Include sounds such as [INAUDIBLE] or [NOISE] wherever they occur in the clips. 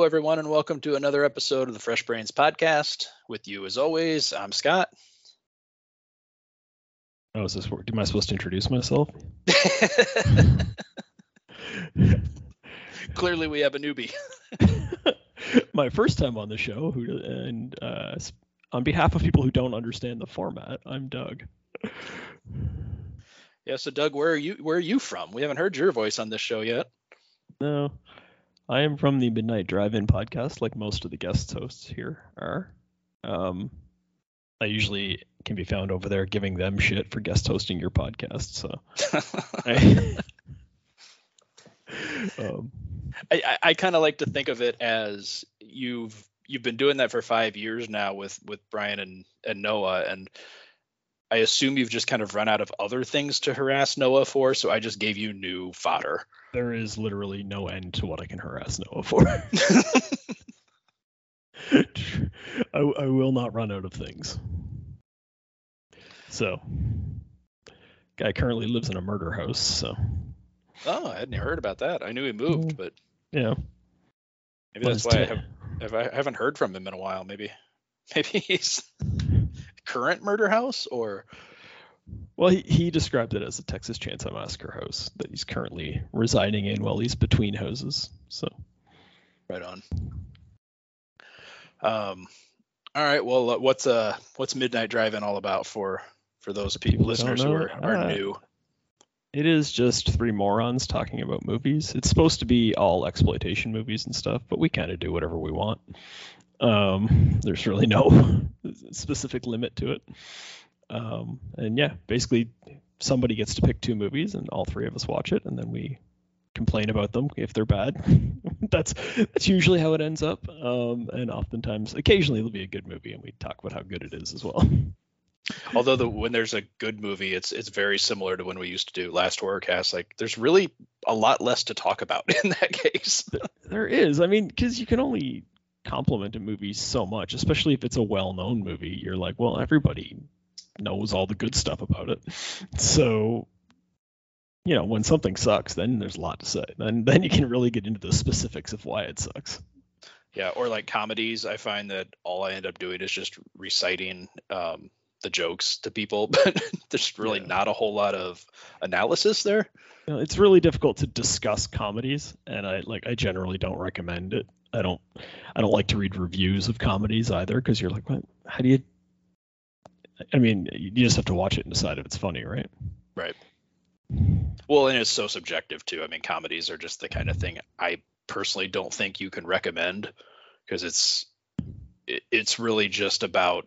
All right. Well, hello, everyone, and welcome to another episode of the Fresh Brains podcast. With you, as always, I'm Scott. Oh, is this? Am I supposed to introduce myself? [LAUGHS] Clearly, we have a newbie. [LAUGHS] My first time on the show, who and uh, on behalf of people who don't understand the format, I'm Doug. Yeah. So, Doug, where are you? Where are you from? We haven't heard your voice on this show yet. No, I am from the Midnight Drive-In podcast, like most of the guest hosts here are. Um, I usually can be found over there giving them shit for guest hosting your podcast. So, I, [LAUGHS] um, I, I, I kind of like to think of it as you've you've been doing that for five years now with with Brian and and Noah, and I assume you've just kind of run out of other things to harass Noah for. So I just gave you new fodder. There is literally no end to what I can harass Noah for. [LAUGHS] I, I will not run out of things. So, guy currently lives in a murder house. So. Oh, I hadn't heard about that. I knew he moved, mm. but yeah, maybe that's why I, have, have, I haven't heard from him in a while. Maybe, [LAUGHS] maybe he's current murder house or. Well, he, he described it as a Texas Chainsaw Massacre house that he's currently residing in while he's between houses. So. Right on. Um, all right. Well, uh, what's uh what's Midnight Drive-In all about for for those people listeners who are, are uh, new? It is just three morons talking about movies. It's supposed to be all exploitation movies and stuff, but we kind of do whatever we want. Um, [LAUGHS] there's really no [LAUGHS] specific limit to it. Um, and yeah, basically somebody gets to pick two movies and all three of us watch it and then we complain about them if they're bad. [LAUGHS] that's that's usually how it ends up. Um, and oftentimes, occasionally, it'll be a good movie, and we talk about how good it is as well. Although the when there's a good movie, it's it's very similar to when we used to do last horror cast. Like there's really a lot less to talk about in that case. there is. I mean, because you can only compliment a movie so much, especially if it's a well-known movie. You're like, well, everybody knows all the good stuff about it. [LAUGHS] So you know, when something sucks, then there's a lot to say. Then [LAUGHS] then you can really get into the specifics of why it sucks. Yeah, or like comedies, I find that all I end up doing is just reciting um, the jokes to people, [LAUGHS] but there's really yeah. not a whole lot of analysis there. You know, it's really difficult to discuss comedies, and I like I generally don't recommend it. I don't I don't like to read reviews of comedies either because you're like, what? How do you? I mean, you just have to watch it and decide if it's funny, right? Right. Well, and it's so subjective too. I mean, comedies are just the kind of thing I personally don't think you can recommend because it's it's really just about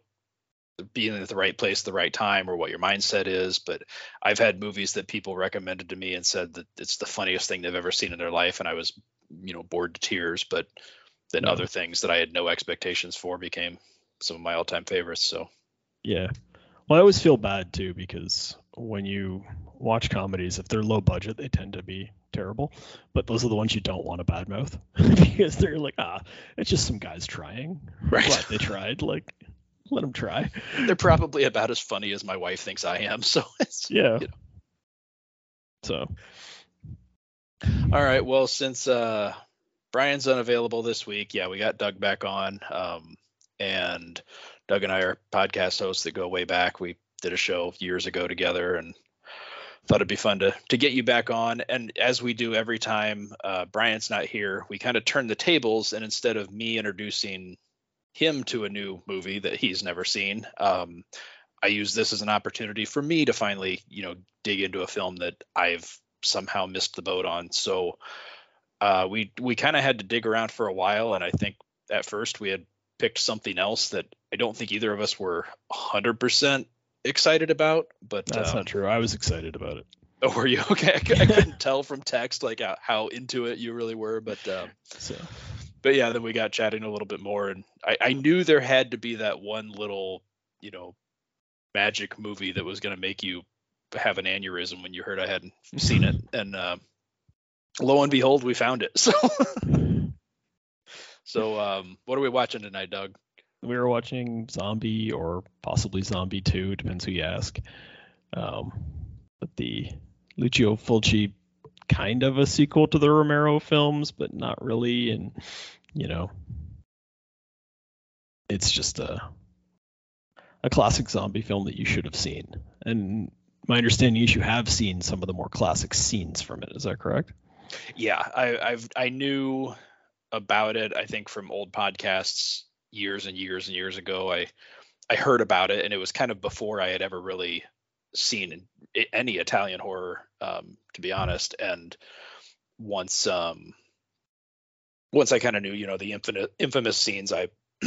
being at the right place at the right time or what your mindset is but i've had movies that people recommended to me and said that it's the funniest thing they've ever seen in their life and i was you know bored to tears but then no. other things that i had no expectations for became some of my all-time favorites so yeah well i always feel bad too because when you watch comedies, if they're low budget, they tend to be terrible. But those are the ones you don't want to badmouth [LAUGHS] because they're like, ah, it's just some guys trying. Right. What they tried, like, let them try. They're probably about as funny as my wife thinks I am. [LAUGHS] So it's yeah. You know. So. All right. Well, since uh, Brian's unavailable this week, yeah, we got Doug back on. Um, and Doug and I are podcast hosts that go way back. We did a show years ago together and thought it'd be fun to to get you back on. And as we do every time uh, Brian's not here, we kind of turn the tables, and instead of me introducing him to a new movie that he's never seen, um, I use this as an opportunity for me to finally, you know, dig into a film that I've somehow missed the boat on. So uh, we we kind of had to dig around for a while, and I think at first we had picked something else that I don't think either of us were 100% excited about, but that's um, not true. I was excited about it. [LAUGHS] Oh, were you okay? I, I couldn't tell from text like how, how, into it you really were, but um, so. But yeah, then we got chatting a little bit more, and I, I knew there had to be that one little, you know, magic movie that was going to make you have an aneurysm when you heard I hadn't seen it, and uh, lo and behold, we found it. [LAUGHS] So, so um, what are we watching tonight, Doug? we were watching Zombie or possibly Zombie 2, depends who you ask. Um, but the Lucio Fulci kind of a sequel to the Romero films, but not really. And you know, it's just a a classic zombie film that you should have seen. And my understanding is you have seen some of the more classic scenes from it. Is that correct? Yeah, I, I've I knew about it. I think from old podcasts years and years and years ago. I I heard about it, and it was kind of before I had ever really seen any Italian horror, um, to be honest. And once um, once I kind of knew, you know, the infinite infamous scenes, I [CLEARS THROAT]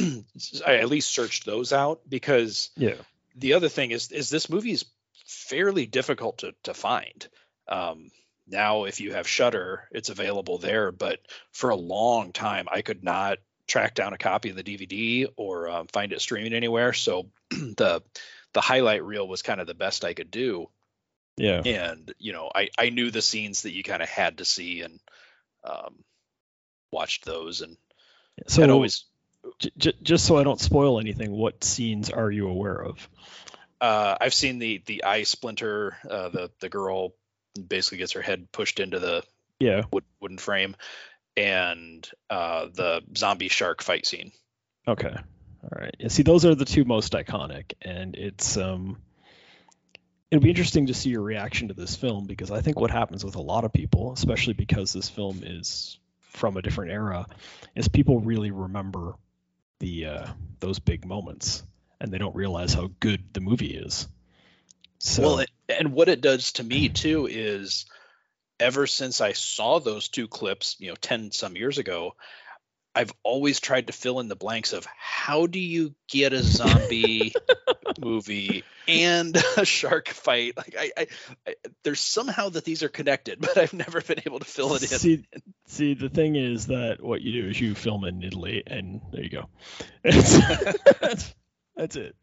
I at least searched those out because yeah. The other thing is is this movie is fairly difficult to to find. Um, now, if you have Shudder, it's available there, but for a long time, I could not track down a copy of the DVD or um, find it streaming anywhere. So [CLEARS THROAT] the the highlight reel was kind of the best I could do. Yeah. And you know, I I knew the scenes that you kind of had to see and um, watched those and so always. J- j- just so I don't spoil anything, what scenes are you aware of? Uh, I've seen the the eye splinter. Uh, the the girl basically gets her head pushed into the yeah wood, wooden frame and uh, the zombie shark fight scene. Okay. All right. Yeah, see, those are the two most iconic, and it's um, it'll be interesting to see your reaction to this film because I think what happens with a lot of people, especially because this film is from a different era, is people really remember the uh, those big moments, and they don't realize how good the movie is. So, well, and what it does to me too is ever since I saw those two clips, you know, 10 some years ago, I've always tried to fill in the blanks of how do you get a zombie [LAUGHS] movie and a shark fight? Like I, I, I, there's somehow that these are connected, [LAUGHS] but I've never been able to fill it in. See, see, the thing is that what you do is you film in Italy, and there you go. [LAUGHS] that's, that's it.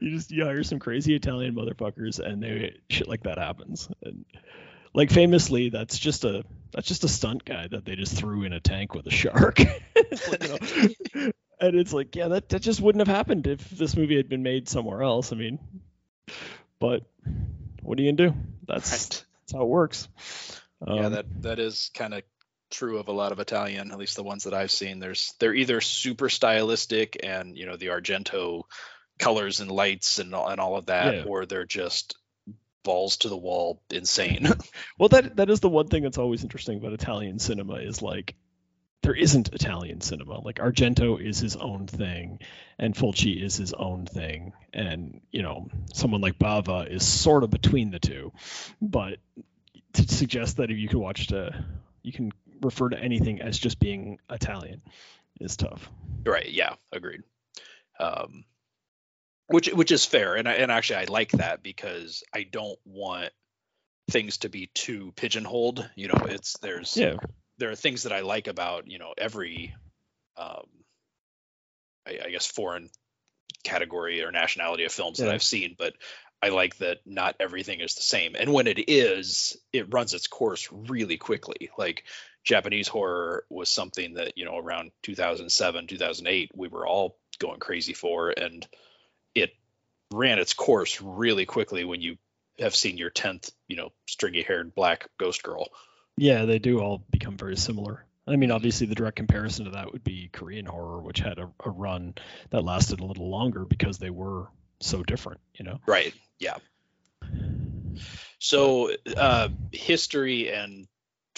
You just you hire some crazy Italian motherfuckers, and they shit like that happens. And like famously, that's just a that's just a stunt guy that they just threw in a tank with a shark. [LAUGHS] like, know, and it's like, yeah, that that just wouldn't have happened if this movie had been made somewhere else. I mean, but what are you gonna do? That's right. that's how it works. Um, yeah, that that is kind of true of a lot of Italian, at least the ones that I've seen. There's they're either super stylistic and you know the Argento colors and lights and and all of that, yeah. or they're just balls to the wall insane. [LAUGHS] well, that that is the one thing that's always interesting about Italian cinema is like there isn't Italian cinema. Like Argento is his own thing, and Fulci is his own thing, and you know someone like Bava is sort of between the two. But to suggest that if you can watch the, you can refer to anything as just being Italian is tough. Right. Yeah. Agreed. Um, which which is fair and I, and actually I like that because I don't want things to be too pigeonholed you know it's there's yeah there are things that I like about you know every um I, I guess foreign category or nationality of films yeah. that I've seen but I like that not everything is the same and when it is it runs its course really quickly like Japanese horror was something that you know around 2007 2008 we were all going crazy for and it ran its course really quickly when you have seen your 10th, you know, stringy haired black ghost girl. Yeah, they do all become very similar. I mean, obviously, the direct comparison to that would be Korean horror, which had a, a run that lasted a little longer because they were so different, you know? Right. Yeah. So, uh, history and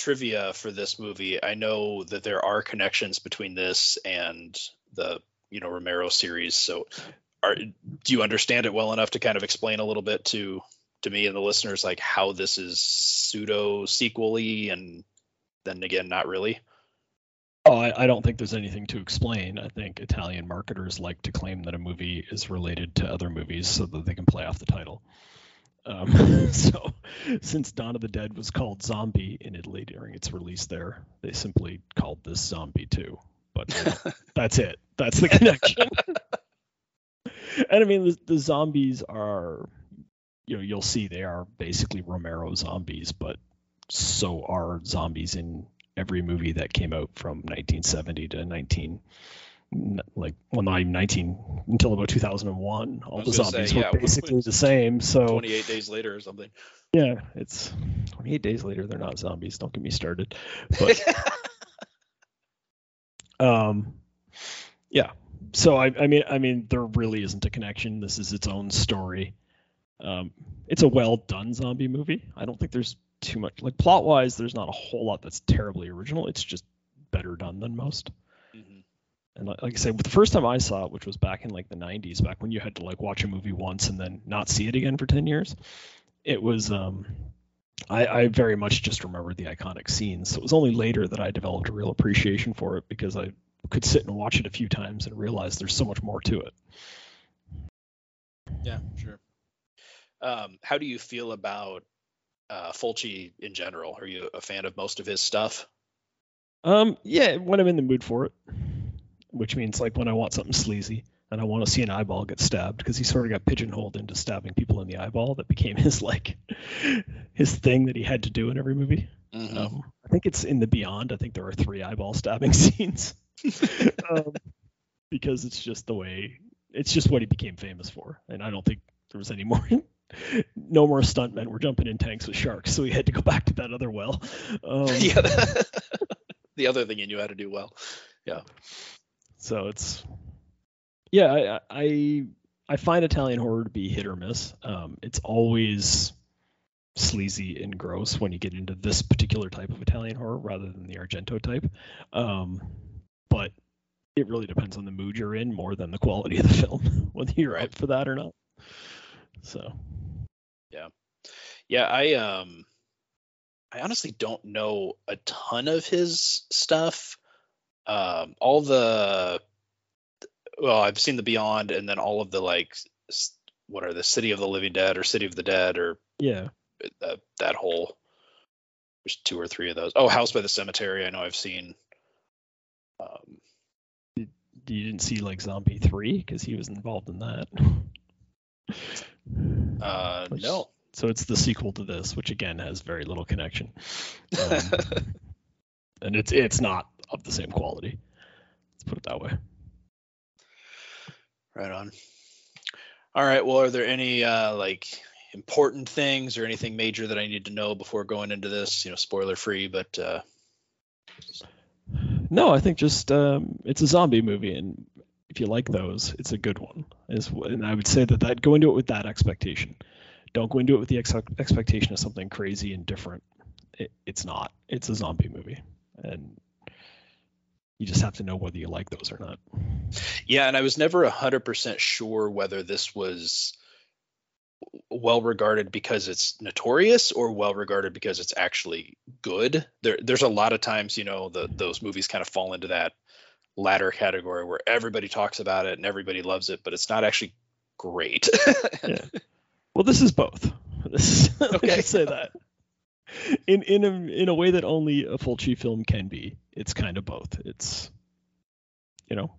trivia for this movie. I know that there are connections between this and the you know Romero series. So are do you understand it well enough to kind of explain a little bit to to me and the listeners like how this is pseudo sequely and then again not really? Oh I, I, don't think there's anything to explain. I think italian marketers like to claim that a movie is related to other movies so that they can play off the title. Um, [LAUGHS] so since dawn of the dead was called zombie in italy during its release there they simply called this zombie 2. But [LAUGHS] that's it. That's the connection [LAUGHS] [LAUGHS] and I mean, the, the zombies are, you know, you'll see they are basically Romero zombies, but so are zombies in every movie that came out from 1970 to 19 like well not even 19 until about 2001 all the zombies say, were yeah, basically the same so 28 days later or something. yeah it's 28 days later they're not zombies don't get me started. But [LAUGHS] um yeah so I, I mean i mean there really isn't a connection. This is its own story. Um it's a well done zombie movie. I don't think there's too much like plot wise there's not a whole lot that's terribly original. It's just better done than most. Mhm. and like, like I said, the first time I saw it, which was back in like the 90s, back when you had to like watch a movie once and then not see it again for 10 years, it was um I, I very much just remembered the iconic scenes. So it was only later that I developed a real appreciation for it because I could sit and watch it a few times and realize there's so much more to it. Yeah, sure. Um, how do you feel about uh, Fulci in general? Are you a fan of most of his stuff? Um, yeah, when I'm in the mood for it, which means like when I want something sleazy and I want to see an eyeball get stabbed because he sort of got pigeonholed into stabbing people in the eyeball. That became [LAUGHS] his like his thing that he had to do in every movie. Mhm. Um, I think it's in the Beyond. I think there are three eyeball stabbing [LAUGHS] scenes [LAUGHS] um, because it's just the way. It's just what he became famous for, and I don't think there was any more. [LAUGHS] No more stuntmen were jumping in tanks with sharks, so he had to go back to that other well. Um, [LAUGHS] yeah, the other thing you knew how to do well. Yeah. So it's yeah, I I I find Italian horror to be hit or miss. Um, it's always sleazy and gross when you get into this particular type of Italian horror rather than the Argento type. Um, but it really depends on the mood you're in more than the quality of the film, [LAUGHS] whether you're Right. up for that or not. So Yeah, yeah, I um I honestly don't know a ton of his stuff. Um all the well, I've seen the Beyond and then all of the like what are the City of the Living Dead or City of the Dead or yeah, uh, that whole there's two or three of those. Oh, House by the Cemetery, I know I've seen. Um you didn't see like Zombie Three because he was involved in that. [LAUGHS] uh Which- no. So it's the sequel to this, which again has very little connection. Um, [LAUGHS] and it's it's not of the same quality. Let's put it that way. Right on. All right. Well, are there any uh, like important things or anything major that I need to know before going into this? You know, spoiler free, but uh, No, I think just um, it's a zombie movie, and if you like those, it's a good one. Is and I would say that that go into it with that expectation. Don't go into it with the ex- expectation of something crazy and different. It, it's not. It's a zombie movie, and you just have to know whether you like those or not. yeah, and I was never hundred percent sure whether this was well regarded because it's notorious or well regarded because it's actually good. There, there's a lot of times, you know, the those movies kind of fall into that latter category where everybody talks about it and everybody loves it, but it's not actually great. [LAUGHS] Yeah. Well, this is both. [LAUGHS] This is, [LAUGHS] okay. Say that. In in a in a way that only a Fulci film can be. It's kind of both. It's you know,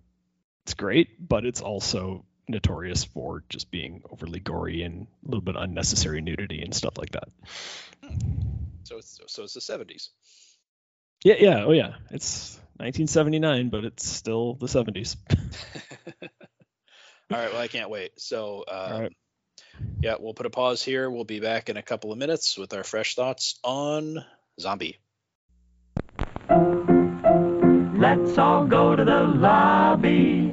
it's great, but it's also notorious for just being overly gory and a little bit unnecessary nudity and stuff like that. so it's so it's the 70s. Yeah, yeah, oh yeah. It's 1979, but it's still the 70s. [LAUGHS] All right. Well, I can't wait. So, um, right. yeah, we'll put a pause here. We'll be back in a couple of minutes with our fresh thoughts on Zombie. Let's all go to the lobby.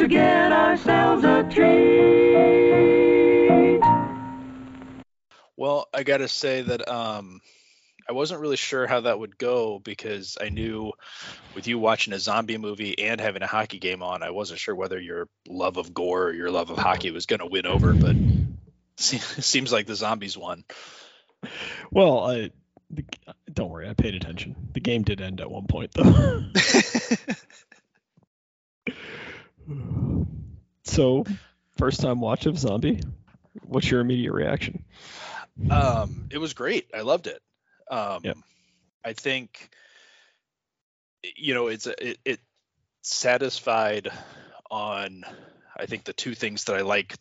to get ourselves a treat. Well, I got to say that um, I wasn't really sure how that would go because I knew with you watching a zombie movie and having a hockey game on, I wasn't sure whether your love of gore or your love of hockey was going to win over, but [LAUGHS] se- seems like the zombies won. Well, I the, don't worry, I paid attention. The game did end at one point though. [LAUGHS] [LAUGHS] So, first time watch of Zombie. What's your immediate reaction? Um, it was great. I loved it. Um, Yep. I think, you know, it's it, it satisfied on, I think the two things that I like,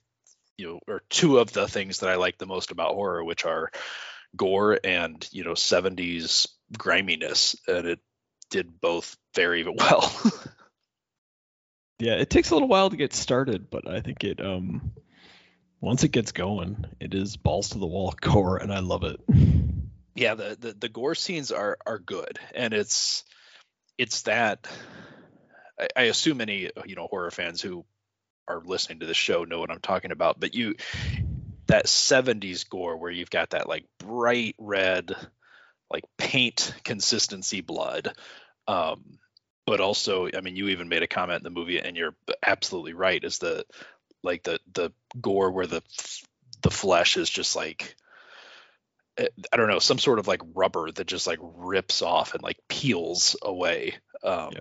you know, or two of the things that I like the most about horror, which are gore and you know 70s griminess, and it did both very [LAUGHS] well. Yeah, it takes a little while to get started, but I think it um once it gets going, it is balls to the wall [LAUGHS] gore, and I love it. yeah the, the the gore scenes are are good and it's it's that I, I assume any you know horror fans who are listening to the show know what i'm talking about but you that 70s gore where you've got that like bright red like paint consistency blood um but also i mean you even made a comment in the movie and you're absolutely right is the like the the gore where the the flesh is just like I don't know, some sort of like rubber that just like rips off and like peels away. Um, Yeah.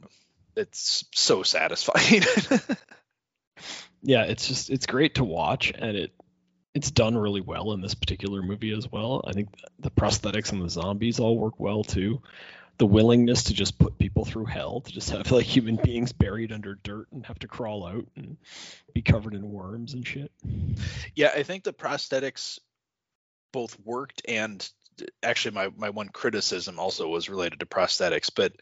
It's so satisfying. [LAUGHS] yeah, it's just it's great to watch, and it it's done really well in this particular movie as well. I think the prosthetics and the zombies all work well too. The willingness to just put people through hell, to just have like human beings buried under dirt and have to crawl out and be covered in worms and shit. yeah, I think the prosthetics both worked and actually my my one criticism also was related to prosthetics, but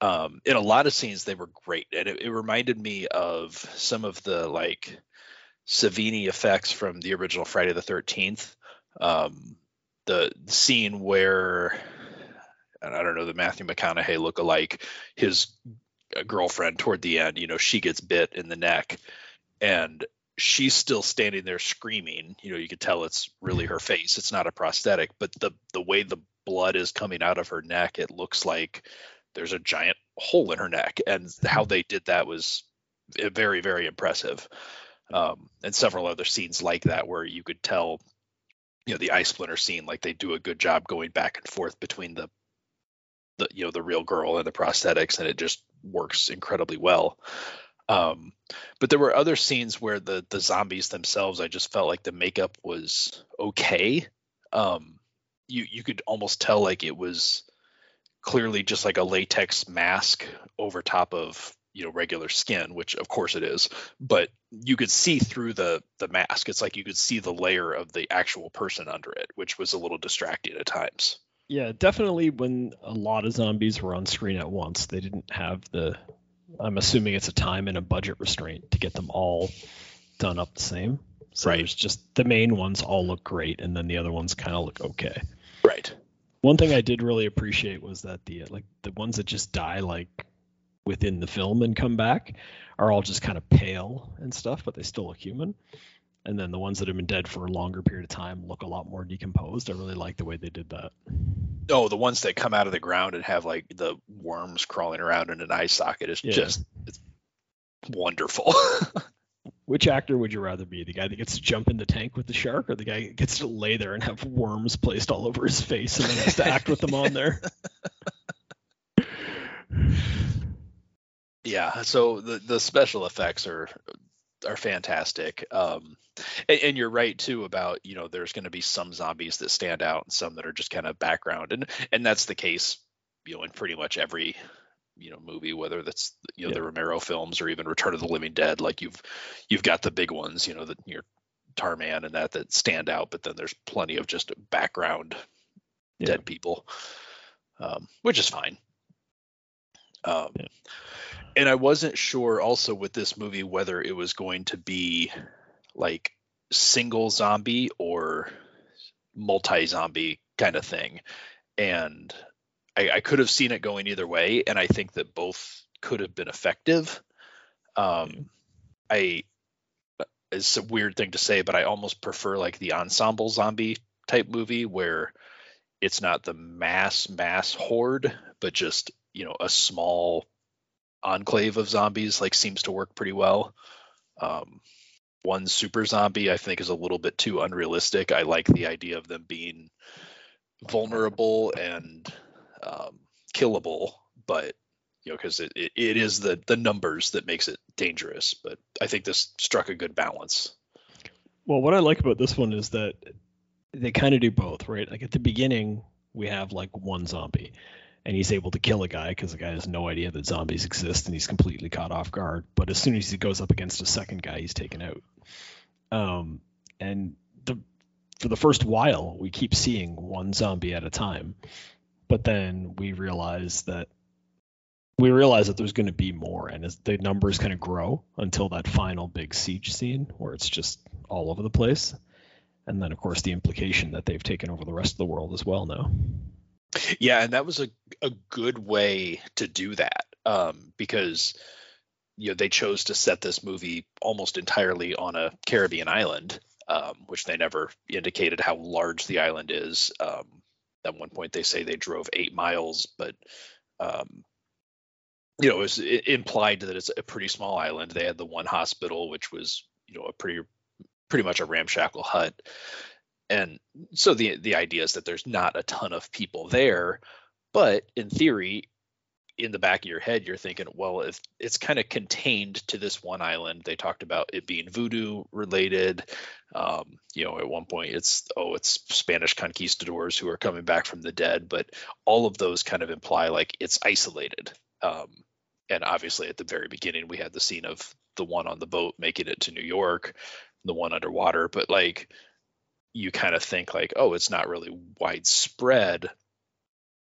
um, in a lot of scenes they were great, and it, it reminded me of some of the like Savini effects from the original Friday the Thirteenth. Um, the scene where I don't know the Matthew McConaughey look-alike, his uh, girlfriend toward the end, you know, she gets bit in the neck, and she's still standing there screaming. You know, you could tell it's really her face. It's not a prosthetic, but the the way the blood is coming out of her neck, it looks like there's a giant hole in her neck, and how they did that was very very impressive. Um, and several other scenes like that where you could tell, you know, the eye splinter scene, like they do a good job going back and forth between the the you know the real girl and the prosthetics, and it just works incredibly well. Um, but there were other scenes where the the zombies themselves, I just felt like the makeup was okay. Um, you you could almost tell like it was clearly just like a latex mask over top of you know regular skin, which of course it is, but you could see through the the mask. It's like you could see the layer of the actual person under it, which was a little distracting at times. Yeah, definitely when a lot of zombies were on screen at once, they didn't have the I'm assuming it's a time and a budget restraint to get them all done up the same. So Right. there's just the main ones all look great and then the other ones kind of look okay. Right. One thing I did really appreciate was that the like the ones that just die like within the film and come back are all just kind of pale and stuff, but they still look human. And then the ones that have been dead for a longer period of time look a lot more decomposed. I really like the way they did that. Oh, the ones that come out of the ground and have like the worms crawling around in an eye socket is Yeah. just it's wonderful. [LAUGHS] Which actor would you rather be? The guy that gets to jump in the tank with the shark, or the guy that gets to lay there and have worms placed all over his face and then has to act with them on there? [LAUGHS] [LAUGHS] yeah, so the the special effects are are fantastic. Um and, and you're right too about, you know, there's going to be some zombies that stand out and some that are just kind of background and and that's the case, you know, in pretty much every you know movie whether that's you know the Romero films or even Return of the Living Dead like you've you've got the big ones, you know, that your Tarman and that that stand out, but then there's plenty of just background Yeah. dead people, um, which is fine. Um, Yeah. And I wasn't sure also with this movie whether it was going to be like single zombie or multi zombie kind of thing. And I, I could have seen it going either way. And I think that both could have been effective. Um, I, it's a weird thing to say, but I almost prefer like the ensemble zombie type movie where it's not the mass mass horde, but just you know a small enclave of zombies. Like seems to work pretty well. Um, one super zombie I think is a little bit too unrealistic. I like the idea of them being vulnerable and um, killable, but you know, because it, it, it is the the numbers that makes it dangerous. But I think this struck a good balance. Well, what I like about this one is that they kind of do both, right? Like at the beginning, we have like one zombie, and he's able to kill a guy because the guy has no idea that zombies exist, and he's completely caught off guard. But as soon as he goes up against a second guy, he's taken out. Um, and the for the first while, we keep seeing one zombie at a time, but then we realize that we realize that there's going to be more, and as the numbers kind of grow until that final big siege scene where it's just all over the place, and then of course the implication that they've taken over the rest of the world as well now. Yeah, and that was a a good way to do that um, because you know they chose to set this movie almost entirely on a Caribbean island, um, which they never indicated how large the island is. Um, at one point, they say they drove eight miles, but um, you know, it was it implied that it's a pretty small island. They had the one hospital, which was you know a pretty pretty much a ramshackle hut, and so the the idea is that there's not a ton of people there, but in theory, in the back of your head, you're thinking, well, if it's kind of contained to this one island, they talked about it being voodoo related. Um, you know, at one point, it's oh, it's Spanish conquistadors who are coming back from the dead, but all of those kind of imply like it's isolated. Um, and obviously, at the very beginning, we had the scene of the one on the boat making it to New York, the one underwater, but like you kind of think like, oh, it's not really widespread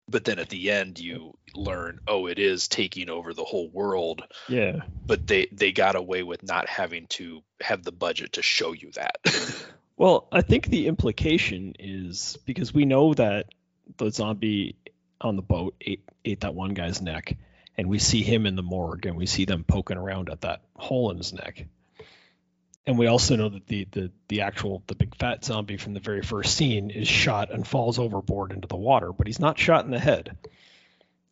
but then at the end you learn oh it is taking over the whole world Yeah. but they they got away with not having to have the budget to show you that [LAUGHS] Well, I think the implication is because we know that the zombie on the boat ate, ate that one guy's neck, and we see him in the morgue, and we see them poking around at that hole in his neck. And we also know that the, the the actual the big fat zombie from the very first scene is shot and falls overboard into the water, but he's not shot in the head.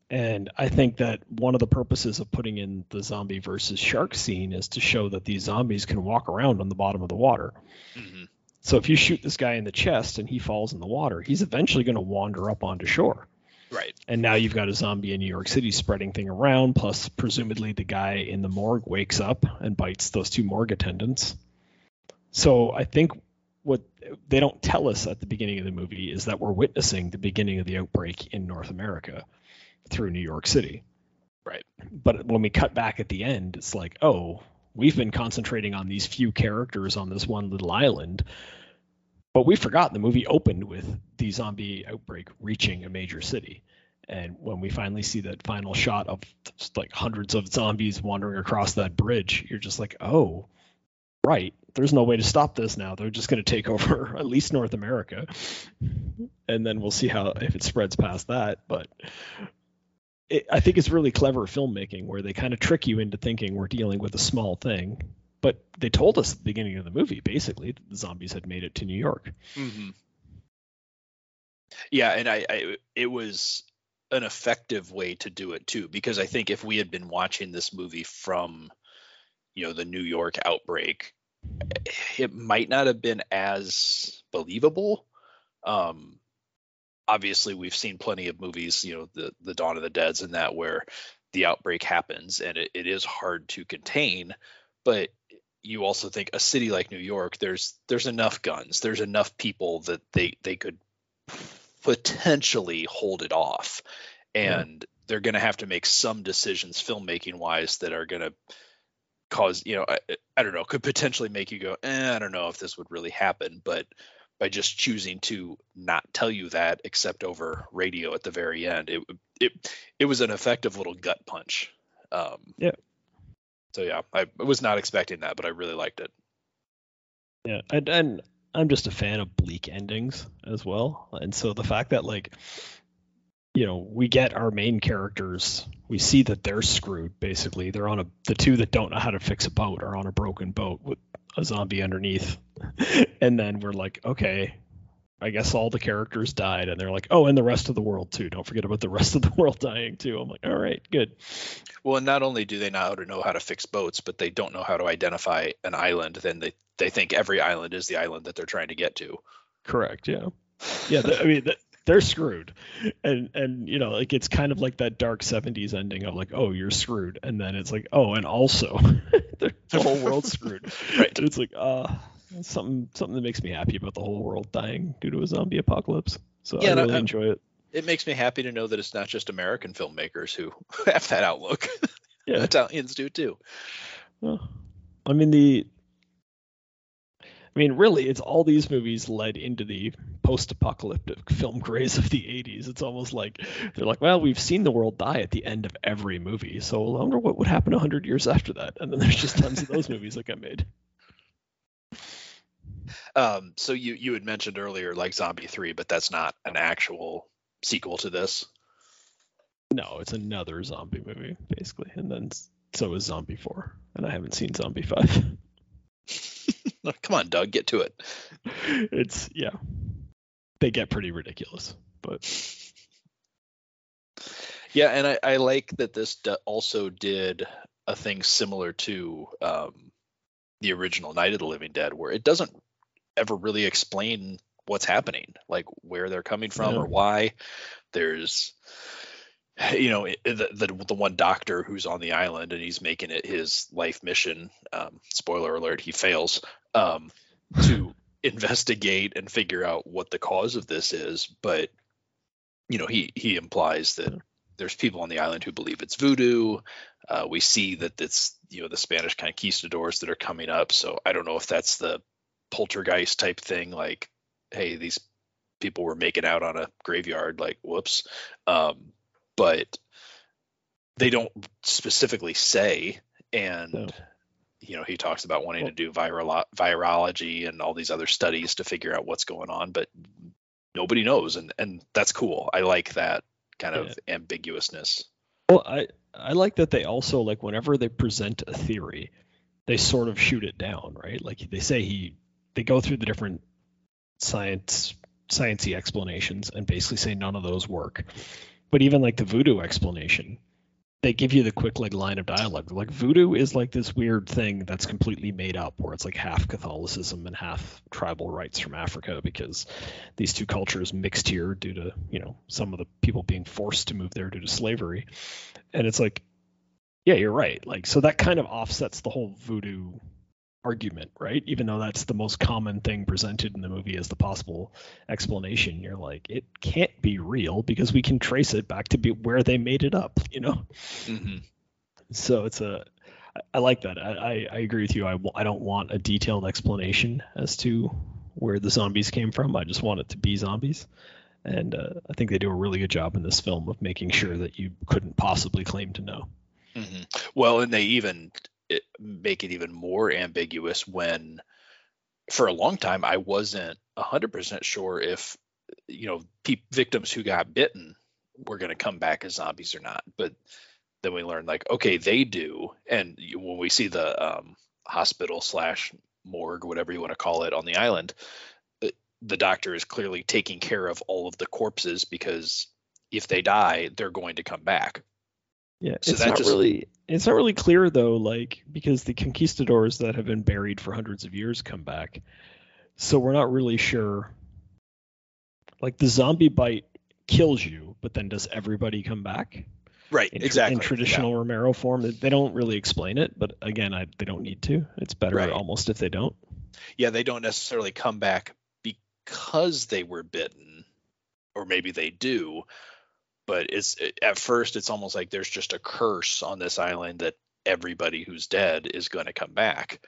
And I think that one of the purposes of putting in the zombie versus shark scene is to show that these zombies can walk around on the bottom of the water. Mhm. So if you shoot this guy in the chest and he falls in the water, he's eventually going to wander up onto shore. Right And now you've got a zombie in New York City spreading thing around. Plus, presumably the guy in the morgue wakes up and bites those two morgue attendants. So I think what they don't tell us at the beginning of the movie is that we're witnessing the beginning of the outbreak in North America through New York City. Right. But when we cut back at the end, it's like, oh, we've been concentrating on these few characters on this one little island. But we forgot the movie opened with the zombie outbreak reaching a major city. And when we finally see that final shot of like hundreds of zombies wandering across that bridge, you're just like, oh, right. There's no way to stop this now. They're just going to take [LAUGHS] over at least North America. And then we'll see how if it spreads past that. But it, I think it's really clever filmmaking where they kind of trick you into thinking we're dealing with a small thing. But they told us at the beginning of the movie, basically, the zombies had made it to New York. mm-hmm. yeah and I, I it was an effective way to do it too because i think if we had been watching this movie from you know the new york outbreak it might not have been as believable um obviously we've seen plenty of movies you know the the dawn of the dead's and that where the outbreak happens and it, it is hard to contain but you also think a city like new york there's there's enough guns there's enough people that they they could potentially hold it off. And they're going to have to make some decisions filmmaking wise that are going to cause you know I, I don't know could potentially make you go eh, i don't know if this would really happen but by just choosing to not tell you that except over radio at the very end it it it was an effective little gut punch. Um Yeah. So yeah i was not expecting that but i really liked it Yeah, and, and I'm just a fan of bleak endings as well. And so the fact that like, you know, we get our main characters, we see that they're screwed. Basically, they're on a the two that don't know how to fix a boat are on a broken boat with a zombie underneath, [LAUGHS] and then we're like, okay. I guess all the characters died, and they're like, "Oh, and the rest of the world too. Don't forget about the rest of the world dying too." I'm like, "All right, good." Well, and not only do they not know how to fix boats, but they don't know how to identify an island. Then they they think every island is the island that they're trying to get to. Correct. Yeah. Yeah. The, I mean, the, they're screwed and and you know like it's kind of like that dark 70s ending of like oh you're screwed and then it's like oh and also [LAUGHS] the whole world's screwed Right. it's like uh something something that makes me happy about the whole world dying due to a zombie apocalypse so Yeah, i really I- enjoy it It makes me happy to know that it's not just American filmmakers who [LAUGHS] have that outlook. [LAUGHS] yeah Italians do too. Well, I mean the I mean really it's all these movies led into the post-apocalyptic film craze of the 80s. It's almost like they're like, well, we've seen the world die at the end of every movie. So I wonder what would happen 100 years after that. And then there's just tons of those [LAUGHS] movies that got made. Um, so you you had mentioned earlier like Zombie Three, but that's not an actual sequel to this. No, it's another zombie movie basically. And then so is Zombie 4. And I haven't seen Zombie 5. [LAUGHS] [LAUGHS] Come on, Doug, get to it. it's yeah. They get pretty ridiculous. But [LAUGHS] Yeah, and I, I like that this also did a thing similar to um, the original Night of the Living Dead, where it doesn't ever really explain what's happening, like where they're coming from Yeah. or why. There's, you know, the, the the one doctor who's on the island and he's making it his life mission. Um, spoiler alert: he fails um, to [LAUGHS] investigate and figure out what the cause of this is, but you know, he he implies that there's people on the island who believe it's voodoo. Uh, we see that it's you know the Spanish conquistadors that are coming up. So I don't know if that's the poltergeist type thing, like, hey, these people were making out on a graveyard, like, whoops. Um, but they don't specifically say, and No. you know he talks about wanting Well- to do viral virology and all these other studies to figure out what's going on, but nobody knows, and and that's cool. I like that kind of ambiguousness. Well, I I like that they also like whenever they present a theory, they sort of shoot it down, right? Like they say he they go through the different science sciencey explanations and basically say none of those work. But even like the voodoo explanation, they give you the quick like line of dialogue. Like voodoo is like this weird thing that's completely made up where it's like half Catholicism and half tribal rites from Africa because these two cultures mixed here due to, you know, some of the people being forced to move there due to slavery. And it's like, yeah, you're right. Like so that kind of offsets the whole voodoo argument, right? Even though that's the most common thing presented in the movie as the possible explanation, you're like, it can't be real because we can trace it back to be where they made it up, you know? Mm-hmm. So it's a, I, I like that. I, I, I agree with you. I, I don't want a detailed explanation as to where the zombies came from. I just want it to be zombies. And uh, I think they do a really good job in this film of making sure that you couldn't possibly claim to know. hmm Well, and they even it, make it even more ambiguous when, for a long time, I wasn't hundred percent sure if you know pe- victims who got bitten were going to come back as zombies or not. But then we learned like, okay, they do. And when we see the um, hospital slash morgue, whatever you want to call it, on the island, uh, the doctor is clearly taking care of all of the corpses because if they die, they're going to come back. Yeah, So it's not just- really it's not really clear though, like because the conquistadors that have been buried for hundreds of years come back, so we're not really sure. Like the zombie bite kills you, but then does everybody come back? Right, In, exactly. in yeah. traditional Romero form, they don't really explain it, but again, I, they don't need to. It's better Right. almost if they don't. yeah, they don't necessarily come back because they were bitten, or maybe they do, but it's at first it's almost like there's just a curse on this island that everybody who's dead is going to come back,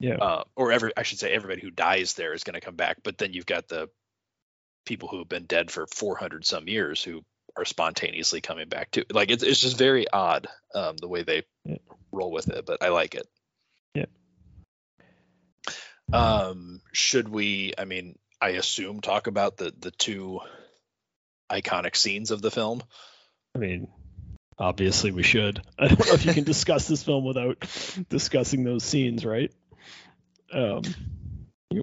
Yeah. uh, or every I should say everybody who dies there is going to come back. But then you've got the people who have been dead for 400 some years who are spontaneously coming back too. Like it's it's just very odd um, the way they Yeah. roll with it, but I like it. Yeah. Um, should we? I mean, I assume talk about the the two iconic scenes of the film. I mean, obviously we should. [LAUGHS] I don't know if you can discuss this film without discussing those scenes, right? Um,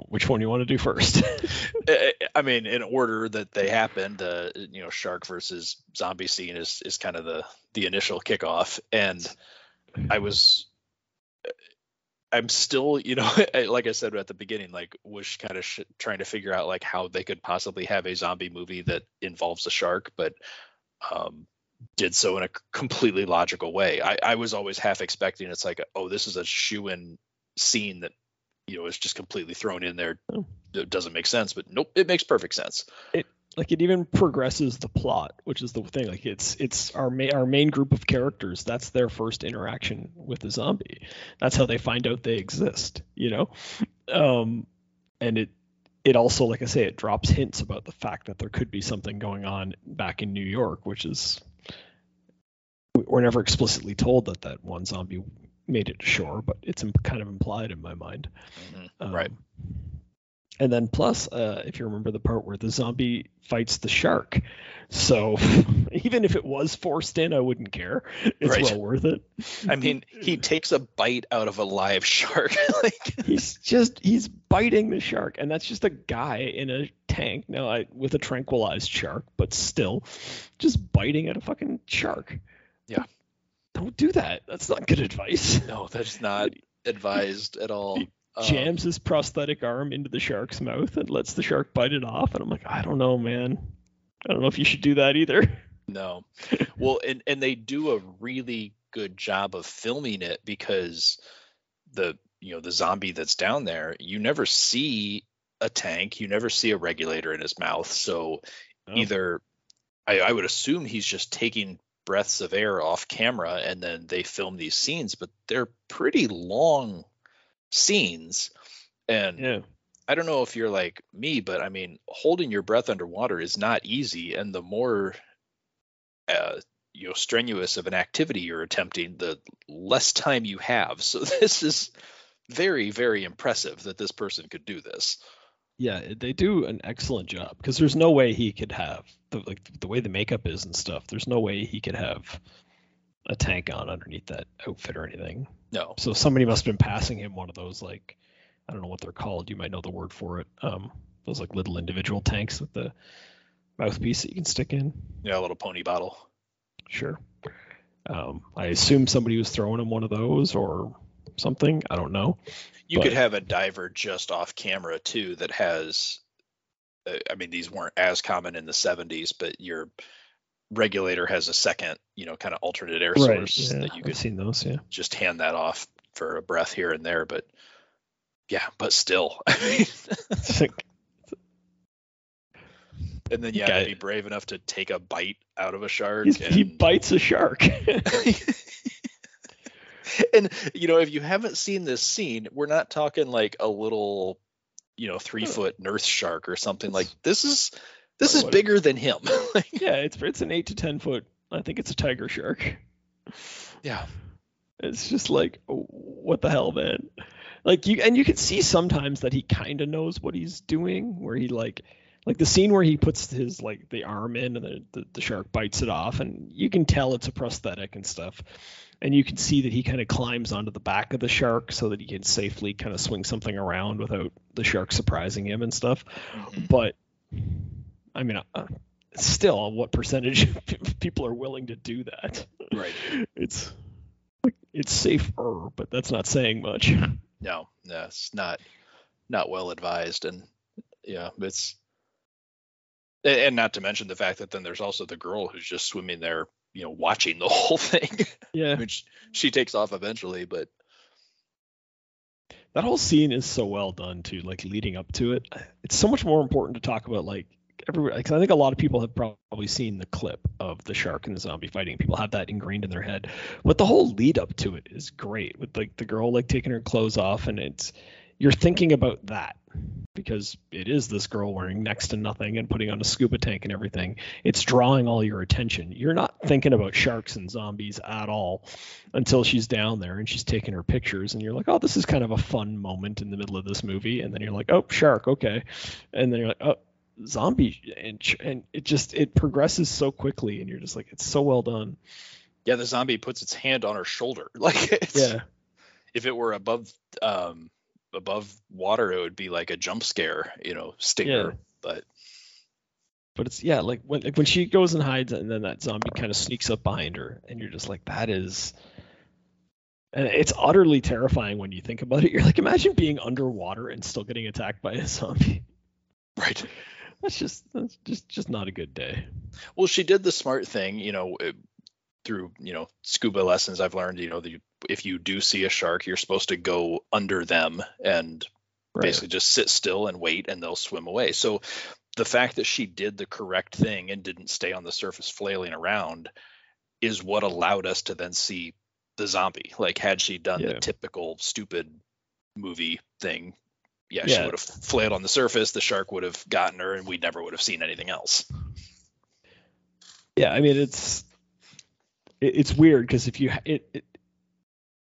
which one you want to do first? [LAUGHS] I- mean, in order that they happened, uh, you know, shark versus zombie scene is is kind of the the initial kickoff, and I was I'm still, you know, [LAUGHS] like I said at the beginning, like was kind of sh- trying to figure out like how they could possibly have a zombie movie that involves a shark, but um, did so in a completely logical way. I, I was always half expecting it's like, oh, this is a shoe-in scene that you know is just completely thrown in there. Oh. It doesn't make sense, but nope, it makes perfect sense. Like it even progresses the plot, which is the thing. Like it's it's our main our main group of characters. That's their first interaction with the zombie. That's how they find out they exist. You know, um, and it it also, like I say, it drops hints about the fact that there could be something going on back in New York, which is we're never explicitly told that that one zombie made it to shore, but it's kind of implied in my mind. Um, Right. And then plus, uh, if you remember the part where the zombie fights the shark, so [LAUGHS] even if it was forced in, I wouldn't care. It's Right. well worth it. I mean, he takes a bite out of a live shark. [LAUGHS] like, he's just he's biting the shark, and that's just a guy in a tank now I, with a tranquilized shark, but still, just biting at a fucking shark. Yeah. Don't do that. That's not good advice. no, that's not advised at all. [LAUGHS] Um, jams his prosthetic arm into the shark's mouth and lets the shark bite it off. And I'm like, I don't know, man. I don't know if you should do that either. [LAUGHS] No. Well, and and they do a really good job of filming it because the you know the zombie that's down there, you never see a tank, you never see a regulator in his mouth. So Oh. either I, I would assume he's just taking breaths of air off camera and then they film these scenes, but they're pretty long scenes. And Yeah. I don't know if you're like me, but I mean, holding your breath underwater is not easy, and the more uh, you know strenuous of an activity you're attempting, the less time you have. So [LAUGHS] this is very, very impressive that this person could do this. Yeah, they do an excellent job because there's no way he could have the like the way the makeup is and stuff. There's no way he could have a tank on underneath that outfit or anything. No, So somebody must have been passing him one of those like I don't know what they're called. You might know the word for it. Um, those like little individual tanks with the mouthpiece that you can stick in. yeah, a little pony bottle. Sure. Um, I assume somebody was throwing him one of those or something. I don't know. You But- could have a diver just off camera too that has. uh, I mean, these weren't as common in the 70s, but your regulator has a second, you know, kind of alternate air source Yeah, that you I've could seen those. Yeah. just hand that off for a breath here and there. But yeah, but still, I mean, It's like, and then yeah, Guy- be brave enough to take a bite out of a shark. he's, he bites a shark. [LAUGHS] [LAUGHS] and you know, if you haven't seen this scene, we're not talking like a little, you know, three foot nurse shark or something like this is this is bigger than him. [LAUGHS] yeah, it's it's an eight to ten foot. I think it's a tiger shark. yeah, It's just like, what the hell, man? Like you, and you can see sometimes that he kind of knows what he's doing, where he like, like the scene where he puts his like the arm in and the, the, the shark bites it off, and you can tell it's a prosthetic and stuff, and you can see that he kind of climbs onto the back of the shark so that he can safely kind of swing something around without the shark surprising him and stuff. Mm-hmm. But I mean, uh, still, what percentage of [LAUGHS] people are willing to do that? right. it's it's safer, but that's not saying much. No, no, it's not not well advised, and yeah, it's and not to mention the fact that then there's also the girl who's just swimming there, you know, watching the [LAUGHS] whole thing, Yeah, which she takes off eventually, but that whole scene is so well done too. Like leading up to it, it's so much more important to talk about. Like because I think a lot of people have probably seen the clip of the shark and the zombie fighting. People have that ingrained in their head, but the whole lead up to it is great. With like the girl like taking her clothes off, and it's you're thinking about that because it is this girl wearing next to nothing and putting on a scuba tank and everything. It's drawing all your attention. You're not thinking about sharks and zombies at all until she's down there and she's taking her pictures and you're like, "Oh, this is kind of a fun moment in the middle of this movie." And then you're like, "Oh, shark, okay." And then you're like, "Oh, zombie." And and it just it progresses so quickly and you're just like, "It's so well done." yeah, the zombie puts its hand on her shoulder, [LAUGHS] like it's, Yeah. if it were above um above water, it would be like a jump scare, you know, stinger, Yeah. but But it's yeah, like when like when she goes and hides and then that zombie kind of sneaks up behind her and you're just like, "That is And it's utterly terrifying when you think about it. You're like, imagine being underwater and still getting attacked by a zombie. Right. [LAUGHS] That's just that's just just not a good day. Well, she did the smart thing, you know, uh, through you know scuba lessons. I've learned, you know, you, if you do see a shark, you're supposed to go under them and Right. basically just sit still and wait, and they'll swim away. So the fact that she did the correct thing and didn't stay on the surface flailing around is what allowed us to then see the zombie. Like had she done Yeah. the typical stupid movie thing, yeah, Yeah. she would have flailed on the surface. The shark would have gotten her, and we never would have seen anything else. Yeah, I mean it's it, it's weird because if you it, it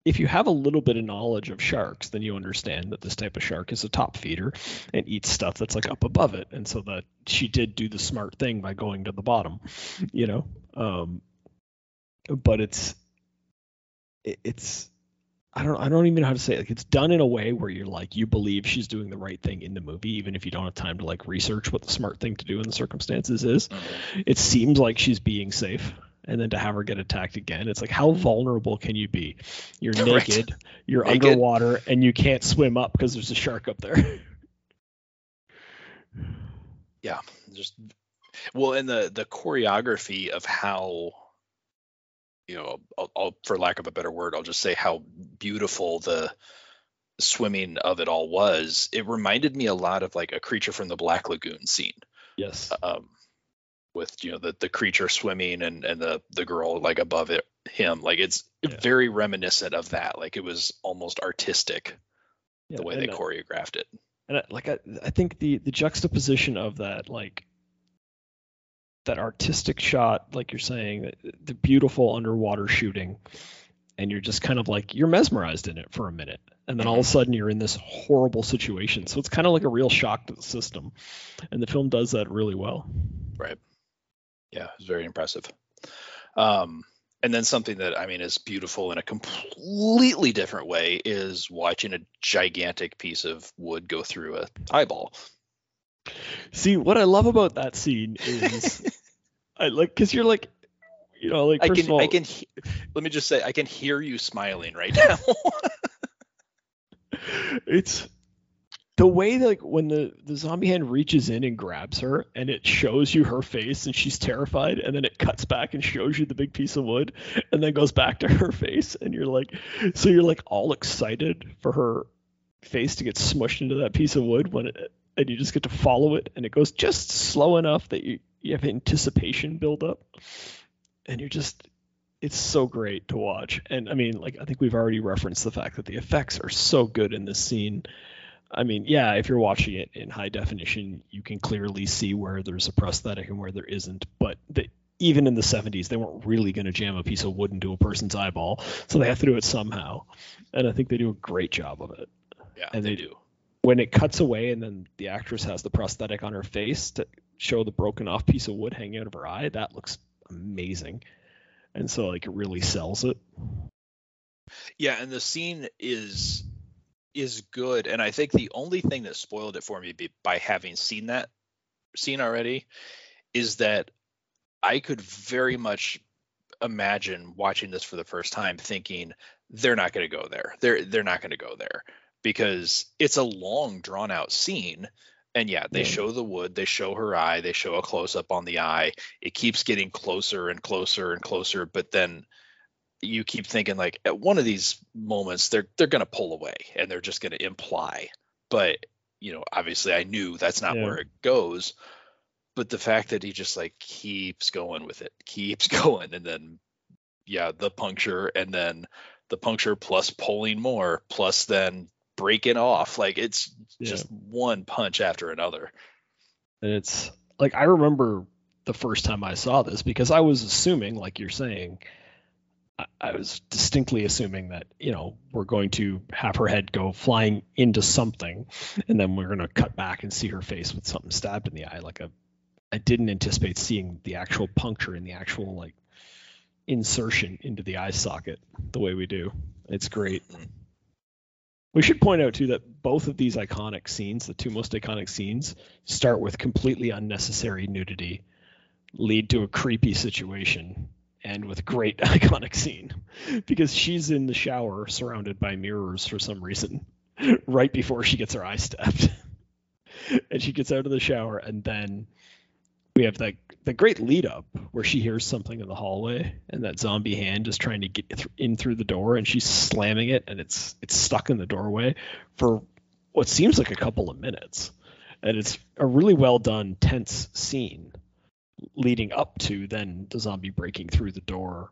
if you have a little bit of knowledge of sharks, then you understand that this type of shark is a top feeder and eats stuff that's like up above it, and so that she did do the smart thing by going to the bottom, you know. Um, but it's it, it's I don't I don't even know how to say it. Like it's done in a way where you're like you believe she's doing the right thing in the movie, even if you don't have time to like research what the smart thing to do in the circumstances is. Mm-hmm. It seems like she's being safe and then to have her get attacked again it's like how mm-hmm. vulnerable can you be? You're [LAUGHS] naked you're Naked. underwater and you can't swim up because there's a shark up there. [LAUGHS] Yeah just well and the the choreography of how you know I'll, I'll for lack of a better word i'll just say how beautiful the swimming of it all was. It reminded me a lot of like a creature from the black lagoon scene. Yes. Um with you know the the creature swimming and and the the girl like above it him. Like it's Yeah. very reminiscent of that. Like it was almost artistic Yeah, the way they choreographed it. and I, like I, I think the the juxtaposition of that like that artistic shot like you're saying the, beautiful underwater shooting and you're just kind of like you're mesmerized in it for a minute and then all of a sudden you're in this horrible situation so it's kind of like a real shock to the system and the film does that really well Right. yeah, it's very impressive. Um, and then something that I mean is beautiful in a completely different way is watching a gigantic piece of wood go through a eyeball. See what i love about that scene is [LAUGHS] i like because you're like you know like I can, all I can, he- let me just say, I can hear you smiling right now. [LAUGHS] it's the way that, like when the the zombie hand reaches in and grabs her and it shows you her face and she's terrified and then it cuts back and shows you the big piece of wood and then goes back to her face and you're like so you're like all excited for her face to get smushed into that piece of wood when it and you just get to follow it and it goes just slow enough that you you have anticipation build up and you're just it's so great to watch. And I mean, like I think we've already referenced the fact that the effects are so good in this scene. I mean, yeah, if you're watching it in high definition, you can clearly see where there's a prosthetic and where there isn't. But the, even in the 70s, they weren't really going to jam a piece of wood into a person's eyeball, so they have to do it somehow. And I think they do a great job of it. yeah, And they, they- do. When it cuts away and then the actress has the prosthetic on her face to show the broken off piece of wood hanging out of her eye, that looks amazing. And so like it really sells it. Yeah, and the scene is is good, and I think the only thing that spoiled it for me by having seen that scene already is that I could very much imagine watching this for the first time, thinking they're not going to go there. They're they're not going to go there because it's a long, drawn out scene. And yeah, they Yeah. show the wood, they show her eye, they show a close up on the eye. It keeps getting closer and closer and closer, but then you keep thinking like at one of these moments they're they're going to pull away and they're just going to imply but you know obviously i knew that's not Yeah. where it goes but the fact that he just like keeps going with it keeps [LAUGHS] going and then yeah the puncture and then the puncture plus pulling more plus then breaking off like it's Yeah. just one punch after another And it's like I remember the first time I saw this because I was assuming, like you're saying, I, I was distinctly assuming that, you know, we're going to have her head go flying into something and then we're gonna cut back and see her face with something stabbed in the eye. Like a I didn't anticipate seeing the actual puncture and the actual like insertion into the eye socket the way we do. It's great. Hmm. We should point out too that both of these iconic scenes, the two most iconic scenes, start with completely unnecessary nudity, lead to a creepy situation, end with great [LAUGHS] iconic scene because she's in the shower surrounded by mirrors for some reason [LAUGHS] right before she gets her eye stabbed. [LAUGHS] and she gets out of the shower and then we have that the great lead up where she hears something in the hallway and that zombie hand is trying to get th- in through the door and she's slamming it and it's it's stuck in the doorway for what seems like a couple of minutes. And it's a really well done tense scene leading up to then the zombie breaking through the door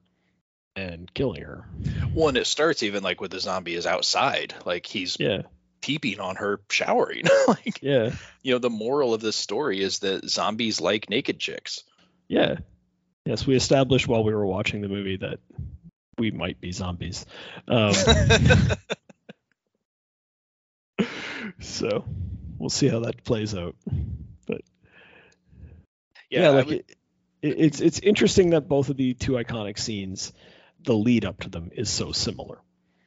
and killing her. Well, and it starts even like with the zombie is outside, like he's yeah peeping on her showering. [LAUGHS] like yeah you know, the moral of this story is that zombies like naked chicks. yeah yes we established while we were watching the movie that we might be zombies um, [LAUGHS] so we'll see how that plays out but yeah, I like would- it, it, it's it's interesting that both of the two iconic scenes the lead up to them is so similar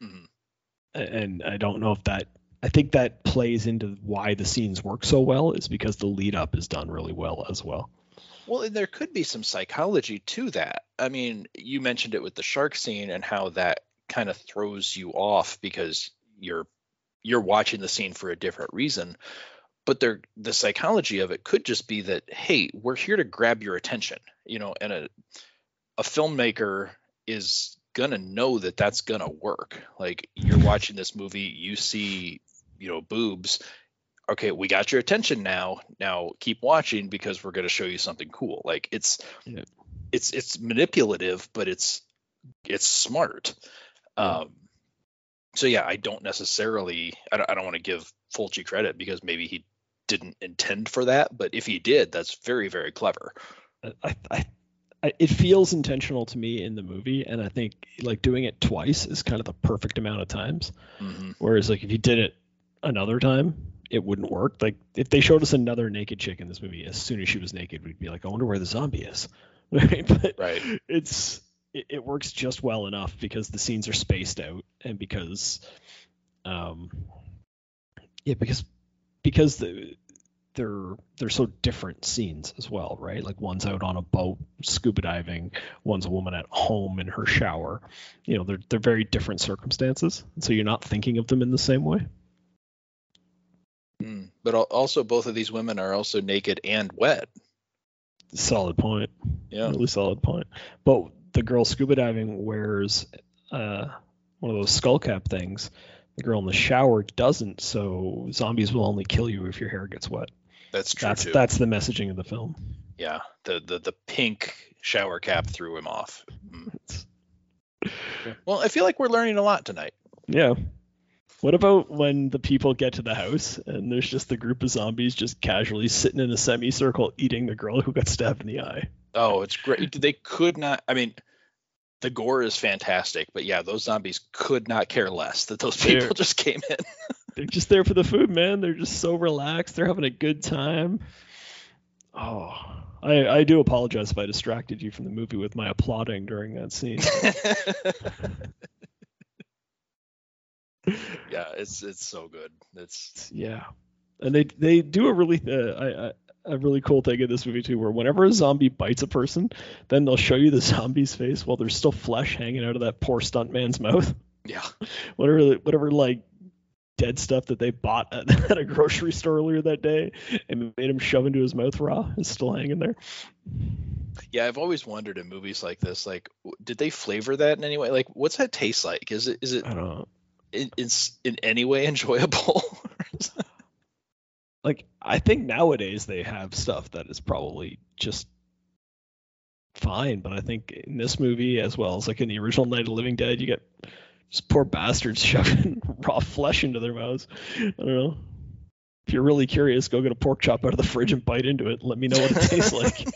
Mhm. And i don't know if that i think that plays into why the scenes work so well is because the lead up is done really well as well Well, and there could be some psychology to that. I mean, you mentioned it with the shark scene and how that kind of throws you off because you're you're watching the scene for a different reason. But there the psychology of it could just be that, hey, we're here to grab your attention, you know, and a a filmmaker is gonna know that that's gonna work. Like you're watching this movie, you see, you know, boobs, okay, we got your attention now. Now keep watching because we're going to show you something cool. Like it's Yeah. it's it's manipulative, but it's it's smart. Um so yeah, I don't necessarily I don't, I don't want to give Fulci credit because maybe he didn't intend for that, but if he did, that's very very clever. I, I, I, it feels intentional to me in the movie, and I think like doing it twice is kind of the perfect amount of times. hmm Whereas like if you did it another time, it wouldn't work. Like if they showed us another naked chick in this movie, as soon as she was naked, we'd be like, I wonder where the zombie is. [LAUGHS] Right? But Right. it's it, it works just well enough because the scenes are spaced out and because um yeah because because the they're they're so different scenes as well right like one's out on a boat scuba diving one's a woman at home in her shower you know they're they're very different circumstances so you're not thinking of them in the same way. But also both of these women are also naked and wet. solid point Yeah. really solid point but the girl scuba diving wears uh one of those skull cap things the girl in the shower doesn't so zombies will only kill you if your hair gets wet That's true that's too. that's the messaging of the film yeah. The the the pink shower cap threw him off. Mm. Well, I feel like we're learning a lot tonight. yeah what about when the people get to the house and there's just the group of zombies just casually sitting in a semicircle eating the girl who got stabbed in the eye Oh, it's great. They could not. I mean, the gore is fantastic, but yeah, those zombies could not care less that those people They're- [LAUGHS] just came in. they're just there for the food, man. They're just so relaxed. They're having a good time. Oh, I, I do apologize if I distracted you from the movie with my applauding during that scene. [LAUGHS] yeah, it's it's so good. It's yeah, and they they do a really uh, I, I, a really cool thing in this movie too, where whenever a zombie bites a person, then they'll show you the [LAUGHS] zombie's face while there's still flesh hanging out of that poor stuntman's mouth. yeah, [LAUGHS] whatever whatever like dead stuff that they bought at, [LAUGHS] at a grocery store earlier that day and made him shove into his mouth raw is still hanging there. yeah. I've always wondered in movies like this, like, did they flavor that in any way? Like, what's that taste like? Is it is it I don't know. In, in, in any way [LAUGHS] enjoyable? Like I think nowadays they have stuff that is probably just fine, but I think in this movie as well as like in the original Night of the Living Dead, you get just poor bastards [LAUGHS] shoving raw flesh into their mouths. I don't know. If you're really curious, go get a pork chop out of the fridge and bite into it. Let me know what it tastes [LAUGHS] like.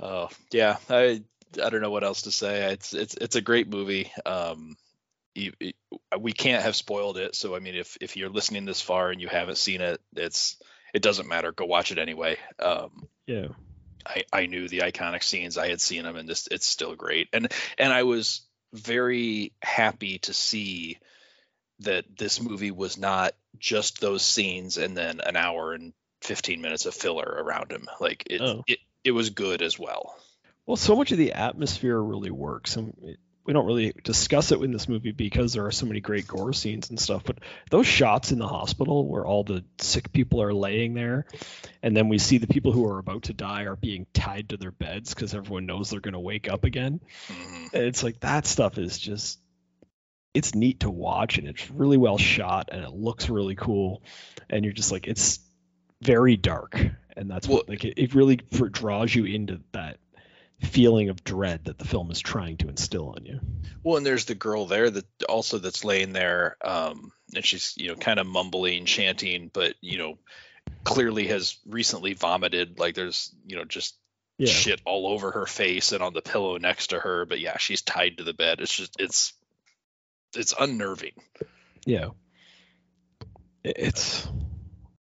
Oh yeah, I I don't know what else to say. It's it's it's a great movie. Um, you, it- we can't have spoiled it. So I mean, if if you're listening this far and you haven't seen it, it's it doesn't matter. Go watch it anyway. Um, yeah. I I knew the iconic scenes. I had seen them, and this it's still great. And and I was very happy to see that this movie was not just those scenes and then an hour and 15 minutes of filler around him. Like it Oh. it it was good as well. Well, so much of the atmosphere really works, and it, we don't really discuss it in this movie because there are so many great gore scenes and stuff. But those shots in the hospital where all the sick people are laying there, and then we see the people who are about to die are being tied to their beds because everyone knows they're going to wake up again. Mm-hmm. It's like that stuff is just it's neat to watch and it's really well shot and it looks really cool and you're just like it's very dark and that's what like it, it really draws you into that feeling of dread that the film is trying to instill on you Well, and there's the girl there that also that's laying there, um, and she's you know kind of mumbling, chanting, but you know clearly has recently vomited. Like there's you know just yeah shit all over her face and on the pillow next to her. But yeah, she's tied to the bed. It's just it's it's unnerving. yeah it's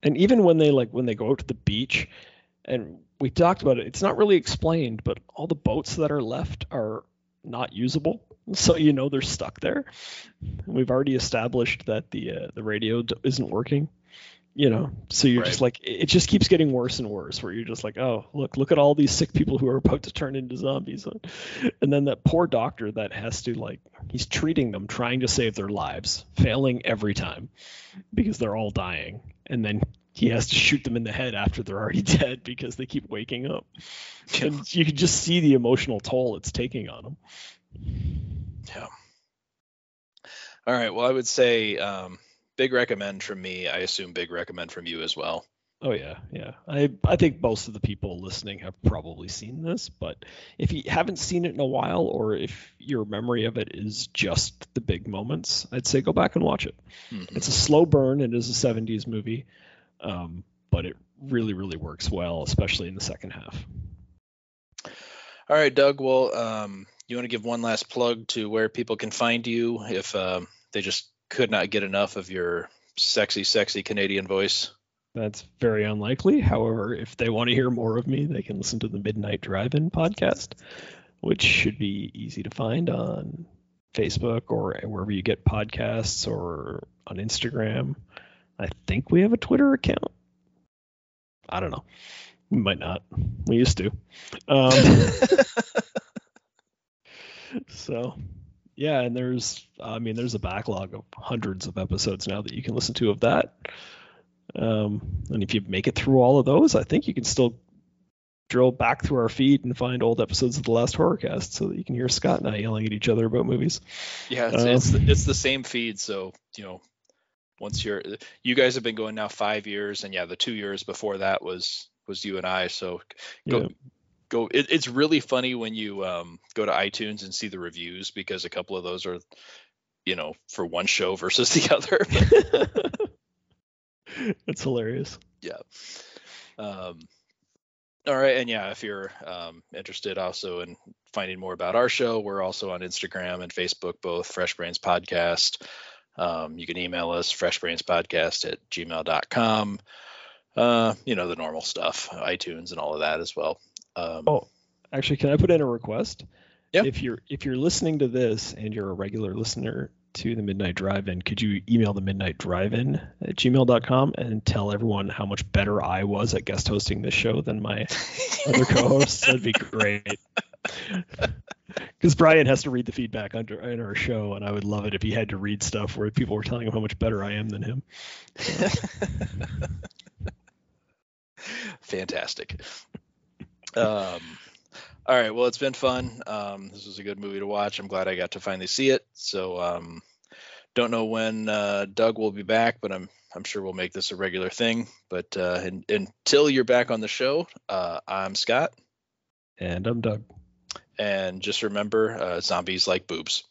and even when they like when they go out to the beach and we talked about it it's not really explained but all the boats that are left are not usable. So you know they're stuck there. We've already established that the uh, the radio d- isn't working you know? So you're just like it just keeps getting worse and worse where you're just like oh look look at all these sick people who are about to turn into zombies. And then that poor doctor that has to like he's treating them trying to save their lives failing every time because they're all dying and then he has to shoot them in the head after they're already [LAUGHS] dead because they keep waking up and you can just see the emotional toll it's taking on them Yeah. All right. Well, I would say um, big recommend from me. I assume big recommend from you as well. Oh yeah, yeah. I I think most of the people listening have probably seen this, but if you haven't seen it in a while, or if your memory of it is just the big moments, I'd say go back and watch it. Mhm. It's a slow burn. It is a '70s movie, um, but it really, really works well, especially in the second half. All right, Doug. Well, um, you want to give one last plug to where people can find you if um, they just could not get enough of your sexy, sexy Canadian voice? That's very unlikely. However, if they want to hear more of me, they can listen to the Midnight Drive-In podcast, which should be easy to find on Facebook or wherever you get podcasts or on Instagram. I think we have a Twitter account. I don't know. We might not. We used to. Um, [LAUGHS] so, yeah, and there's, I mean, there's a backlog of hundreds of episodes now that you can listen to of that. Um, and if you make it through all of those, I think you can still drill back through our feed and find old episodes of the last horrorcast so that you can hear Scott and I yelling at each other about movies. Yeah, it's, Um, it's the, it's the same feed. So you know, once you're, you guys have been going now five years, and yeah, the two years before that was was you and I. So go Yeah. go. It, it's really funny when you um, go to iTunes and see the reviews because a couple of those are, you know, for one show [LAUGHS] versus the other. [LAUGHS] it's hilarious. yeah. Um, all right, and yeah, if you're um, interested also in finding more about our show, we're also on Instagram and Facebook, both Fresh Brains Podcast. Um, you can email us freshbrainspodcast at gmail.com. Uh, you know, the normal stuff, iTunes and all of that as well. Um, Oh, actually, can I put in a request? Yeah. If you're if you're listening to this and you're a regular listener to the Midnight Drive-In, could you email the Midnight Drive-In at gmail.com and tell everyone how much better I was at guest hosting this show than my other [LAUGHS] co-hosts? That'd be great. Because Brian has to read the feedback under in our show, and I would love it if he had to read stuff where people were telling him how much better I am than him. [LAUGHS] Fantastic. Um, all right. Well, it's been fun. Um, this was a good movie to watch. I'm glad I got to finally see it. So, um, don't know when uh, Doug will be back, but I'm I'm sure we'll make this a regular thing. But uh, in, until you're back on the show, uh, I'm Scott, And I'm Doug. And just remember uh, zombies like boobs.